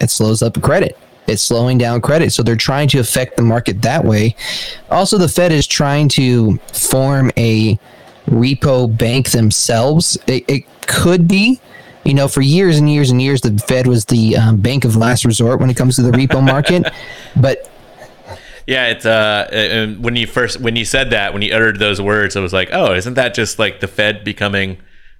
it slows up credit. It's slowing down credit. So they're trying to affect the market that way. Also, the Fed is trying to form a repo bank themselves. It, it could be. You know, for years and years and years, the Fed was the um, bank of last resort when it comes to the repo [laughs] market. but Yeah, it's uh, when you first when you said that when you uttered those words, I was like, oh, isn't that just like the Fed becoming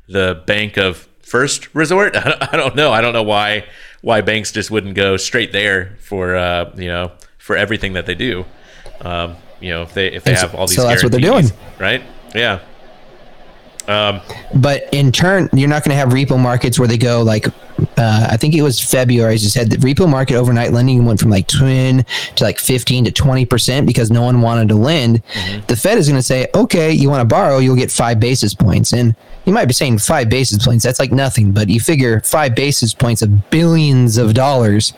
the bank of first resort? [laughs] I don't, know. I don't know why why banks just wouldn't go straight there for uh, you know for everything that they do. Um, you know, if they if they And have all these so that's what they're doing. right? Yeah. Um, But in turn, you're not going to have repo markets where they go like, uh, I think it was February. As you said, the repo market overnight lending went from like 10 to like 15 to 20 percent because no one wanted to lend. The Fed is going to say, okay, you want to borrow, you'll get five basis points, and you might be saying five basis points. That's like nothing, but you figure five basis points of billions of dollars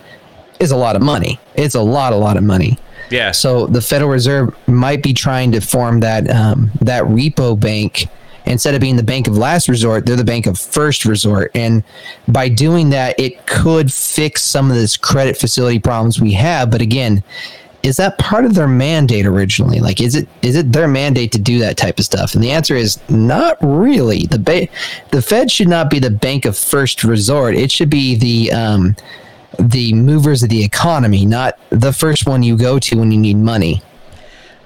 is a lot of money. It's a lot, a lot of money. yeah. So the Federal Reserve might be trying to form that um, that repo bank instead of being the bank of last resort. They're the bank of first resort, and by doing that, it could fix some of this credit facility problems we have. But again, is that part of their mandate originally? Like, is it is it their mandate to do that type of stuff? And the answer is not really. The ba- the Fed should not be the bank of first resort. It should be the um, the movers of the economy, not the first one you go to when you need money.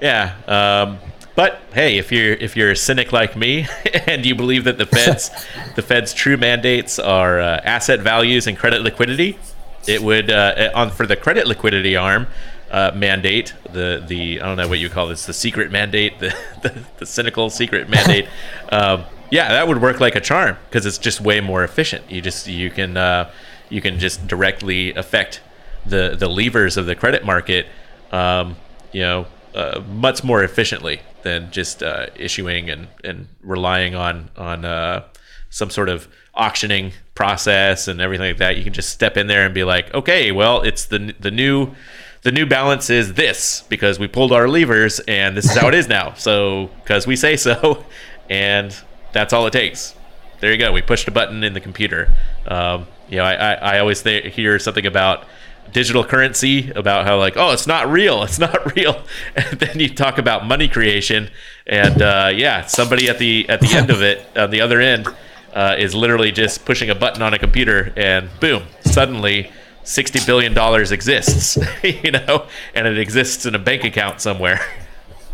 Yeah, um, but hey, if you're if you're a cynic like me [laughs] and you believe that the Fed's [laughs] the Fed's true mandates are uh, asset values and credit liquidity, it would uh, on for the credit liquidity arm uh, mandate the the I don't know what you call this the secret mandate [laughs] the the, the cynical secret mandate. um, yeah, that would work like a charm because it's just way more efficient. You just you can uh, you can just directly affect the the levers of the credit market. Um, you know, uh, much more efficiently than just uh, issuing and, and relying on on uh, some sort of auctioning process and everything like that. You can just step in there and be like, okay, well, it's the the new the new balance is this because we pulled our levers and this is how it is now. So because we say so, [laughs] and that's all it takes. There you go. We pushed a button in the computer. Um, you know, I, I, I always th- hear something about digital currency about how like oh it's not real it's not [laughs] real. And then you talk about money creation and uh, yeah somebody at the at the end of it on the other end uh, is literally just pushing a button on a computer and boom suddenly 60 billion dollars exists [laughs] you know and it exists in a bank account somewhere.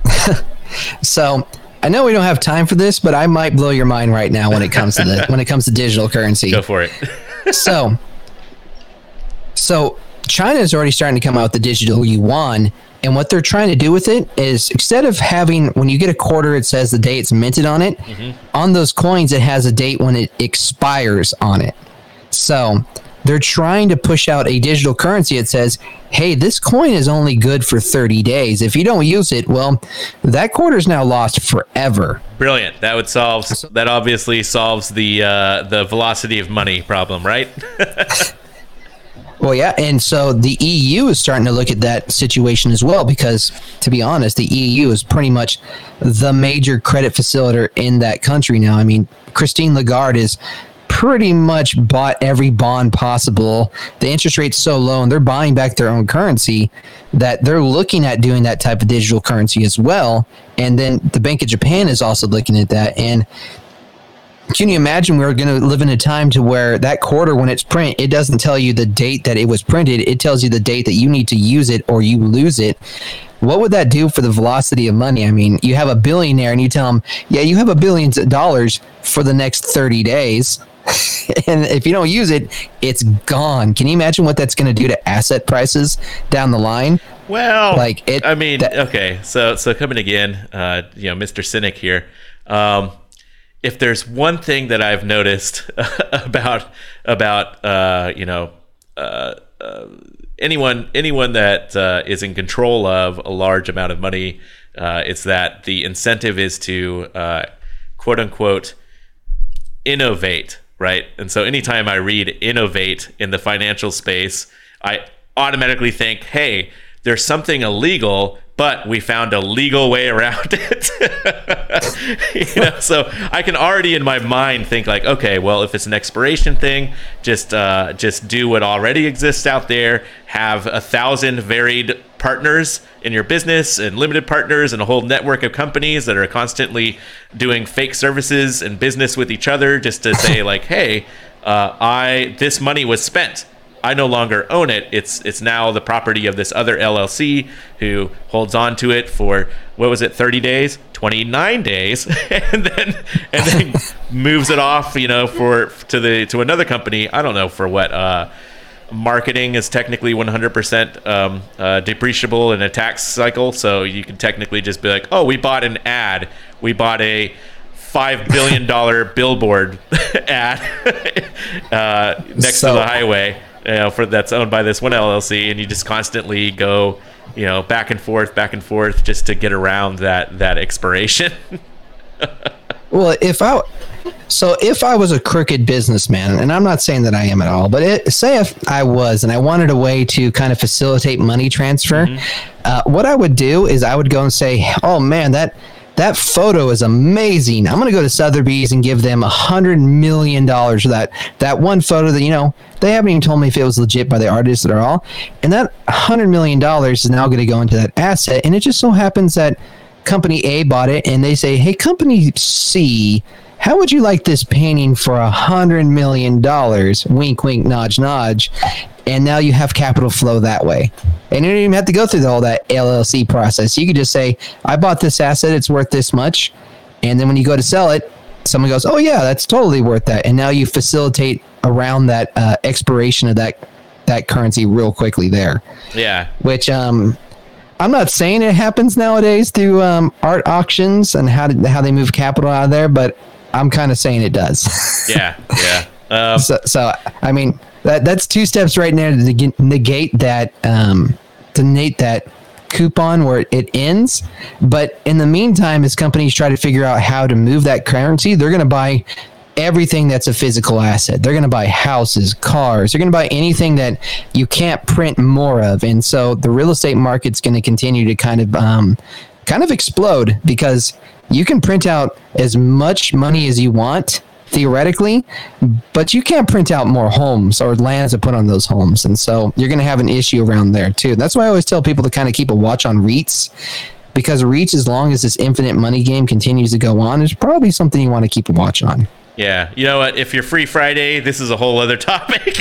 [laughs] So I know we don't have time for this, but I might blow your mind right now when it comes to the when it comes to digital currency. go for it. So so China is already starting to come out with the digital yuan. And what they're trying to do with it is instead of having, when you get a quarter, it says the day it's minted on it, on those coins, it has a date when it expires on it. So they're trying to push out a digital currency that says, hey, this coin is only good for 30 days. If you don't use it, well, that quarter is now lost forever. brilliant that would solve that obviously solves the uh, the velocity of money problem right [laughs] Well, yeah, and so the EU is starting to look at that situation as well because, to be honest, the EU is pretty much the major credit facilitator in that country now. I mean, Christine Lagarde is pretty much bought every bond possible. The interest rate's so low, and they're buying back their own currency that they're looking at doing that type of digital currency as well. And then the Bank of Japan is also looking at that, and can you imagine we're going to live in a time to where that quarter when it's print it doesn't tell you the date that it was printed it tells you the date that you need to use it or you lose it what would that do for the velocity of money i mean you have a billionaire and you tell him yeah you have a billions of dollars for the next 30 days [laughs] and if you don't use it it's gone can you imagine what that's going to do to asset prices down the line Well, Like, it- I mean, that- okay. So, so coming again, uh, you know, Mr. Cynic here. Um, if there's one thing that I've noticed [laughs] about about uh, you know uh, uh, anyone anyone that uh, is in control of a large amount of money, uh, it's that the incentive is to uh, quote unquote innovate, right? And so anytime I read innovate in the financial space, I automatically think, hey, there's something illegal, but we found a legal way around [laughs] it. you know, so I can already in my mind think like, okay, well, if it's an expiration thing, just uh, just do what already exists out there. Have a thousand varied partners in your business and limited partners and a whole network of companies that are constantly doing fake services and business with each other just to say [laughs] like, hey, uh, I this money was spent. I no longer own it. It's it's now the property of this other LLC who holds on to it for what was it, 30 days, 29 days, [laughs] and then and then [laughs] moves it off, you know, for to the to another company. I don't know for what. Uh, marketing is technically 100% um, uh, depreciable in a tax cycle, so you can technically just be like, oh, we bought an ad, we bought a five billion dollar billboard [laughs] ad uh, next So- to the highway, you know, for that's owned by this one LLC, and you just constantly go, you know, back and forth, back and forth, just to get around that that expiration. [laughs] Well, if I so if I was a crooked businessman, and I'm not saying that I am at all, but it, say if I was and I wanted a way to kind of facilitate money transfer, uh, what I would do is I would go and say, "Oh man, that that photo is amazing. I'm going to go to Sotheby's and give them a hundred million dollars for that that one photo that you know they haven't even told me if it was legit by the artist at all, and that hundred million dollars is now going to go into that asset, and it just so happens that." company A bought it and they say, Hey, company C, how would you like this painting for a hundred million dollars? Wink, wink, nudge, nudge. And now you have capital flow that way. And you don't even have to go through all that LLC process. You could just say, I bought this asset, it's worth this much. And then when you go to sell it, someone goes, Oh, yeah, that's totally worth that. And now you facilitate around that uh, expiration of that that currency real quickly there yeah, which um I'm not saying it happens nowadays through um, art auctions and how did, how they move capital out of there, but I'm kind of saying it does. yeah, yeah. Um, [laughs] so, so I mean that that's two steps right now to neg- negate that um, to negate that coupon where it ends. But in the meantime, as companies try to figure out how to move that currency, they're going to buy everything that's a physical asset. They're going to buy houses, cars. They're going to buy anything that you can't print more of. And so the real estate market's going to continue to kind of um, kind of explode because you can print out as much money as you want theoretically, but you can't print out more homes or lands to put on those homes. And so you're going to have an issue around there too. That's why I always tell people to kind of keep a watch on REITs because REITs, as long as this infinite money game continues to go on, is probably something you want to keep a watch on. Yeah, you know what? If you're free Friday, this is a whole other [laughs] topic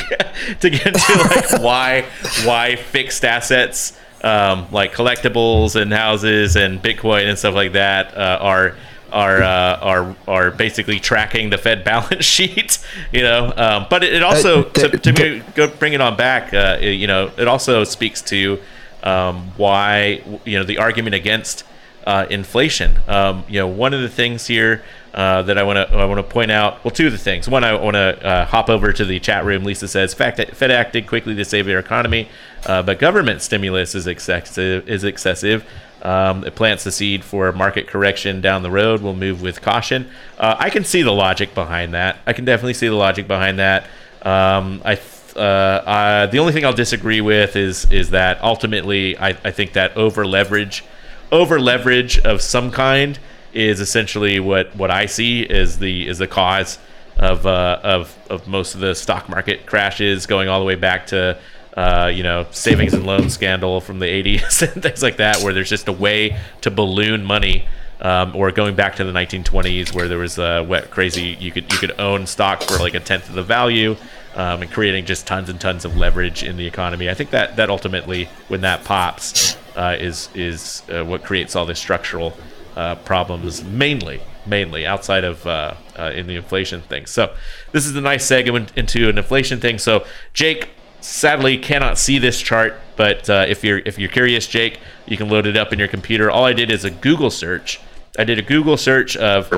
to get into, like [laughs] why why fixed assets um, like collectibles and houses and Bitcoin and stuff like that uh, are are uh, are are basically tracking the Fed balance [laughs] sheet, you know. Um, but it, it also uh, to, to me, go bring it on back. Uh, you know, it also speaks to um, why you know the argument against uh, inflation. Um, you know, one of the things here uh, that I want to I want to point out. Well, two of the things. One, I want to uh, hop over to the chat room. Lisa says, "Fact that Fed acted quickly to save their economy, uh, but government stimulus is excessive. Is excessive. Um, it plants the seed for market correction down the road. We'll move with caution. Uh, I can see the logic behind that. I can definitely see the logic behind that. Um, I." Uh, the only thing I'll disagree with is is that ultimately I, I think that over leverage, over leverage of some kind is essentially what, what I see is the is the cause of uh, of of most of the stock market crashes, going all the way back to uh, you know savings and loan scandal from the 80s [laughs] and things like that, where there's just a way to balloon money. Um, or going back to the 1920s, where there was a what crazy you could you could own stock for like a tenth of the value, um, and creating just tons and tons of leverage in the economy. I think that that ultimately, when that pops, uh, is is uh, what creates all this structural uh, problems mainly mainly outside of uh, uh, in the inflation thing so this is a nice segment into an inflation thing so jake sadly cannot see this chart but uh, if you're if you're curious jake you can load it up in your computer. All i did is a google search. I did a google search of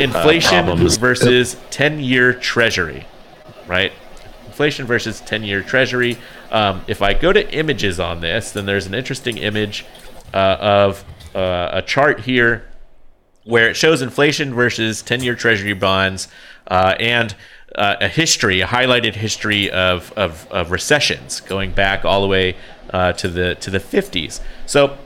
inflation versus 10 year treasury right? Inflation versus 10 year treasury. Um, if i go to images on this then there's an interesting image uh, of uh, a chart here where it shows inflation versus 10 year treasury bonds uh, and uh, a history, a highlighted history of, of, of recessions going back all the way uh, to the to the 50s. So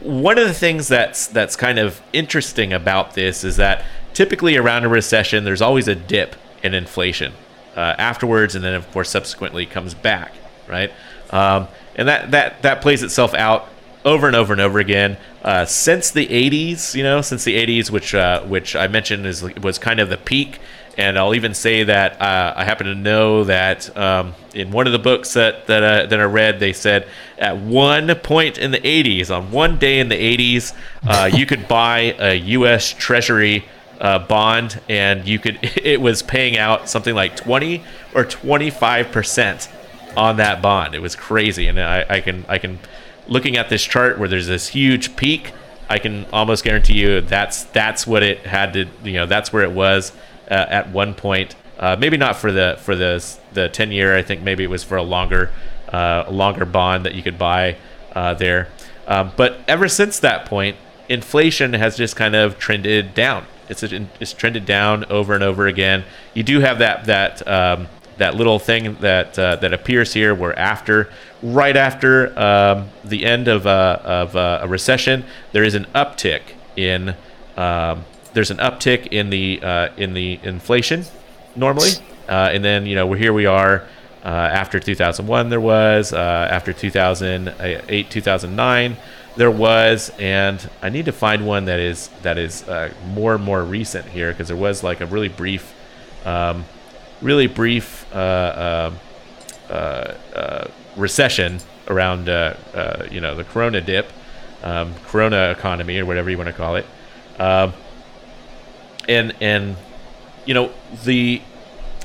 one of the things that's that's kind of interesting about this is that typically around a recession, there's always a dip in inflation uh, afterwards, and then of course subsequently comes back, right? Um, and that that that plays itself out over and over and over again uh, since the 80s. You know, since the 80s, which uh, which I mentioned is was kind of the peak. And I'll even say that uh, I happen to know that um, in one of the books that that, uh, that I read, they said at one point in the 80s, on one day in the 80s, uh, you could [laughs] buy a U.S. Treasury uh, bond, and you could [laughs] it was paying out something like 20 or 25 percent on that bond. It was crazy, and I, I can I can looking at this chart where there's this huge peak, I can almost guarantee you that's that's what it had to you know that's where it was uh, at one point. Uh, maybe not for the for the the ten year. I think maybe it was for a longer uh, longer bond that you could buy uh, there. Um, but ever since that point, inflation has just kind of trended down. It's it's trended down over and over again. You do have that that um, that little thing that uh, that appears here, where after, right after um, the end of, uh, of uh, a recession, there is an uptick in um, there's an uptick in the uh, in the inflation normally, uh, and then you know we're here we are uh, after 2001 there was after 2008 2009 there was and I need to find one that is that is more and more recent here because there was like a really brief. Um, really brief uh, uh, uh, recession around you know the Corona dip, um, Corona economy or whatever you want to call it, um, and and you know the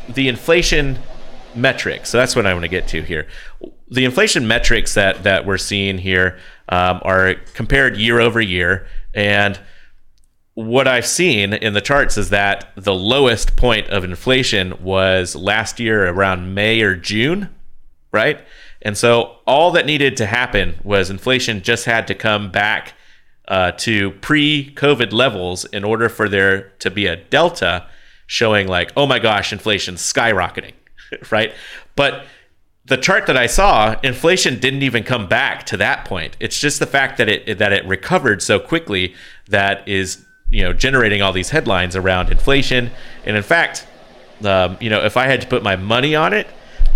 the inflation metrics. So that's what I want to get to here. The inflation metrics that that we're seeing here um, are compared year over year, and what I've seen in the charts is that the lowest point of inflation was last year around May or June, right? And so all that needed to happen was inflation just had to come back uh, to pre COVID levels in order for there to be a delta showing like, oh my gosh, inflation's skyrocketing, [laughs] right? But the chart that I saw, inflation didn't even come back to that point. It's just the fact that it that it recovered so quickly that is you know generating all these headlines around inflation. And in fact, um, you know, if I had to put my money on it,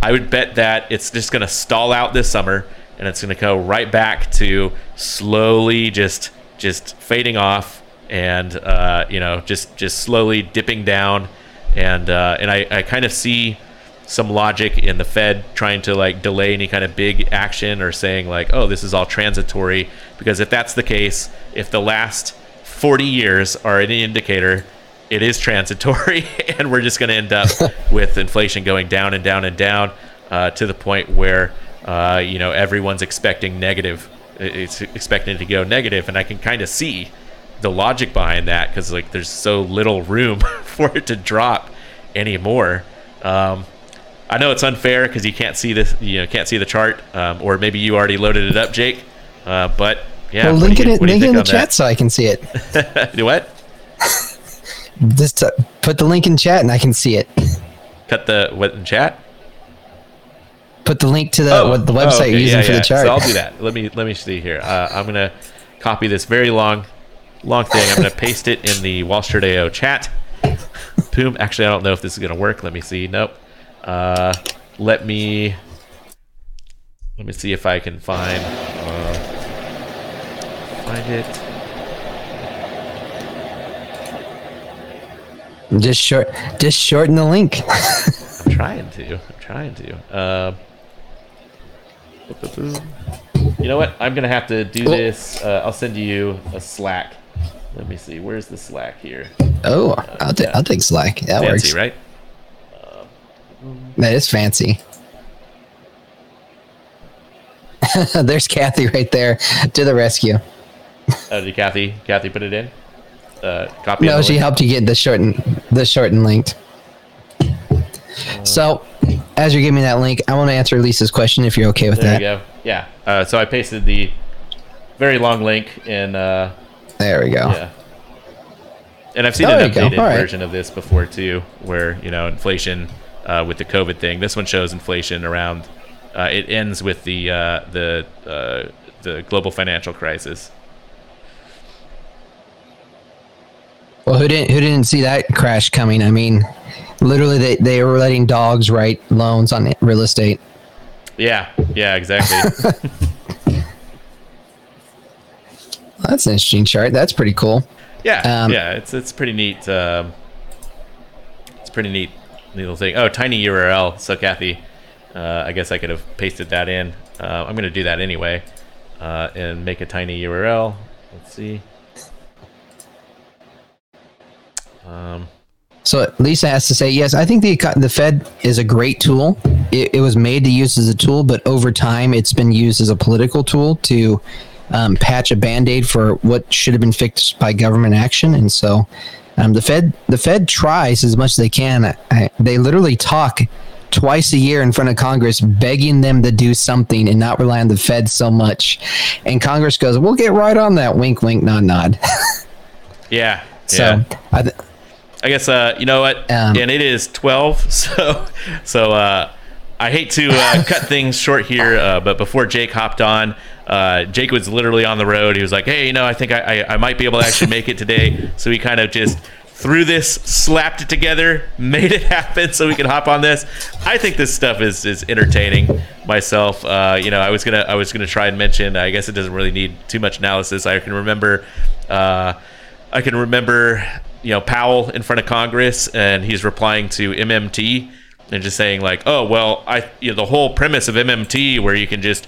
I would bet that it's just going to stall out this summer and it's going to go right back to slowly just just fading off and uh, you know just just slowly dipping down. And uh, and I, I kind of see some logic in the Fed trying to like delay any kind of big action or saying like oh this is all transitory. Because if that's the case if the last 40 years are any indicator it is transitory [laughs] and we're just going to end up [laughs] with inflation going down and down and down uh, to the point where uh, you know everyone's expecting negative it's expecting to go negative and i can kind of see the logic behind that because like there's so little room [laughs] for it to drop anymore. Um, i know it's unfair because you can't see this you know can't see the chart um, or maybe you already loaded it up jake uh, but yeah well, link it, link in the chat so i can see it. [laughs] Do what? Just uh, put the link in chat and i can see it. Cut the what in chat put the link to the oh, what the website oh, okay. you're using yeah, for yeah. the chart. So I'll do that. Let me let me see here. Uh, I'm gonna copy this very long long thing. I'm gonna paste it in the Wall Street AO chat. Boom. Actually, I don't know if this is gonna work. Let me see. Nope. Uh, let me let me see if I can find uh, find it. Just short, just shorten the link. [laughs] I'm trying to. I'm trying to. Uh, you know what? I'm gonna have to do this. Uh, I'll send you a Slack. Let me see. Where's the Slack here? Oh, uh, I'll, yeah. I'll take Slack. That fancy, works, right? that is fancy. [laughs] There's Kathy right there to the rescue. Oh, did Kathy? Kathy put it in. Uh, copy. No, she link? helped you get the shortened the shortened linked. So, as you're giving me that link, I want to answer Lisa's question if you're okay with there that. There you go. Yeah. Uh, so I pasted the very long link in. Uh, there we go. Yeah. And I've seen an updated right. version of this before too, where you know inflation uh, with the COVID thing. This one shows inflation around. Uh, it ends with the uh, the uh, the global financial crisis. Well, who didn't who didn't see that crash coming? I mean, literally, they, they were letting dogs write loans on real estate. Yeah, yeah, exactly. [laughs] That's an interesting chart. That's pretty cool. Yeah, um, yeah, it's it's pretty neat. Um, it's pretty neat little thing. Oh, tiny URL. So Kathy, uh, I guess I could have pasted that in. Uh, I'm going to do that anyway, uh, and make a tiny URL. Let's see. Um, so Lisa has to say, yes, I think the the Fed is a great tool. It, it, was made to use as a tool, but over time, it's been used as a political tool to um, patch a band aid for what should have been fixed by government action. And so, um, the Fed the Fed tries as much as they can. I, they literally talk twice a year in front of Congress, begging them to do something and not rely on the Fed so much. And Congress goes, "We'll get right on that." Wink, wink, nod, nod. [laughs] yeah. So yeah. I. Th- I guess uh, you know what, um, and it is twelve. [laughs] So, so uh, I hate to uh, [laughs] cut things short here, uh, but before Jake hopped on, uh, Jake was literally on the road. He was like, "Hey, you know, I think I, I, I might be able to actually make it today." [laughs] So we kind of just threw this, slapped it together, made it happen, so we could hop on this. I think this stuff is is entertaining. Myself, uh, you know, I was gonna I was gonna try and mention. I guess it doesn't really need too much analysis. I can remember. Uh, I can remember you know Powell in front of Congress, and he's replying to MMT and just saying like, "Oh well, I you know the whole premise of MMT where you can just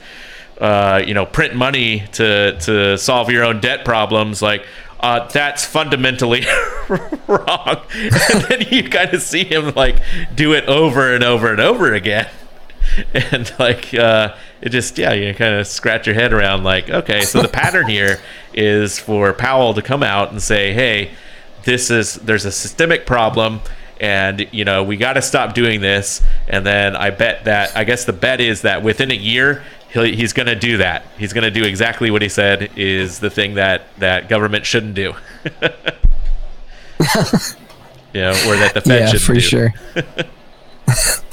uh, you know print money to to solve your own debt problems, like." Uh, that's fundamentally [laughs] wrong. [laughs] And then you kind of see him like do it over and over and over again. [laughs] And like, uh, it just, yeah, you kind of scratch your head around like, okay, so the pattern here is for Powell to come out and say, hey, this is there's a systemic problem and you know we got to stop doing this and then i bet that i guess the bet is that within a year he's going to do that he's going to do exactly what he said is the thing that that government shouldn't do [laughs] [laughs] you know, or that the Fed yeah, should for do. sure. [laughs]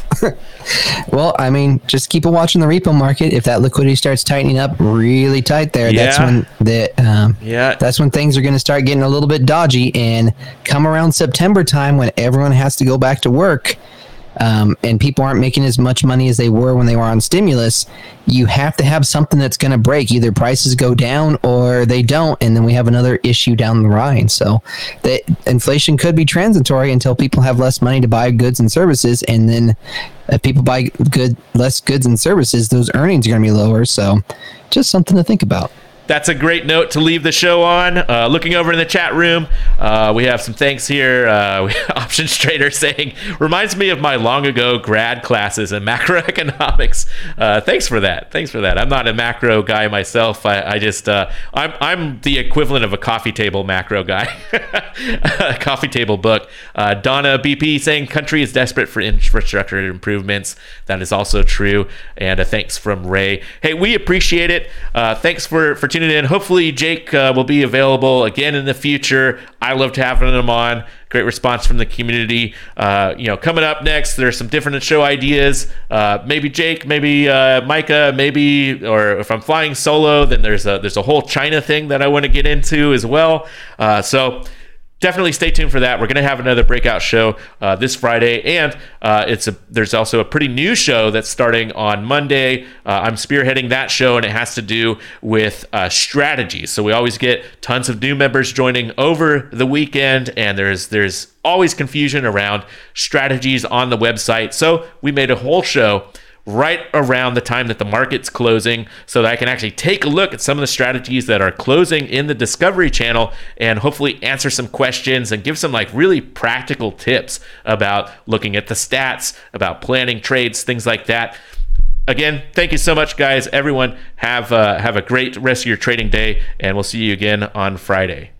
well, I mean, just keep a watch on the repo market. If that liquidity starts tightening up really tight there, that's when the um, Yeah. that's when things are going to start getting a little bit dodgy. And come around September time, when everyone has to go back to work, um, and people aren't making as much money as they were when they were on stimulus, you have to have something that's going to break. Either prices go down or they don't, and then we have another issue down the line. So, the inflation could be transitory until people have less money to buy goods and services, and then if people buy good less goods and services, those earnings are going to be lower. So, just something to think about. That's a great note to leave the show on. Uh, looking over in the chat room, uh, we have some thanks here. Uh, [laughs] Options Trader saying, reminds me of my long ago grad classes in macroeconomics. Uh, thanks for that. Thanks for that. I'm not a macro guy myself. I, I just, uh, I'm, I'm the equivalent of a coffee table macro guy. [laughs] coffee table book. Uh, Donna BP saying, country is desperate for infrastructure improvements. That is also true. And a thanks from Ray. Hey, we appreciate it. Thanks for, for tuning in. Hopefully, Jake uh, will be available again in the future. I loved having him on. Great response from the community. Uh, you know, coming up next, there's some different show ideas. Uh, maybe Jake, maybe uh, Micah, maybe, or if I'm flying solo, then there's a there's a whole China thing that I want to get into as well. Uh, so definitely stay tuned for that. We're going to have another breakout show uh, this Friday, and uh, it's a there's also a pretty new show that's starting on Monday. Uh, I'm spearheading that show, and it has to do with uh, strategies. So we always get tons of new members joining over the weekend, and there's there's always confusion around strategies on the website. So we made a whole show right around the time that the market's closing so that I can actually take a look at some of the strategies that are closing in the Discovery channel and hopefully answer some questions and give some like really practical tips about looking at the stats, about planning trades, things like that. Again, thank you so much, guys. Everyone, have uh, have a great rest of your trading day, and we'll see you again on Friday.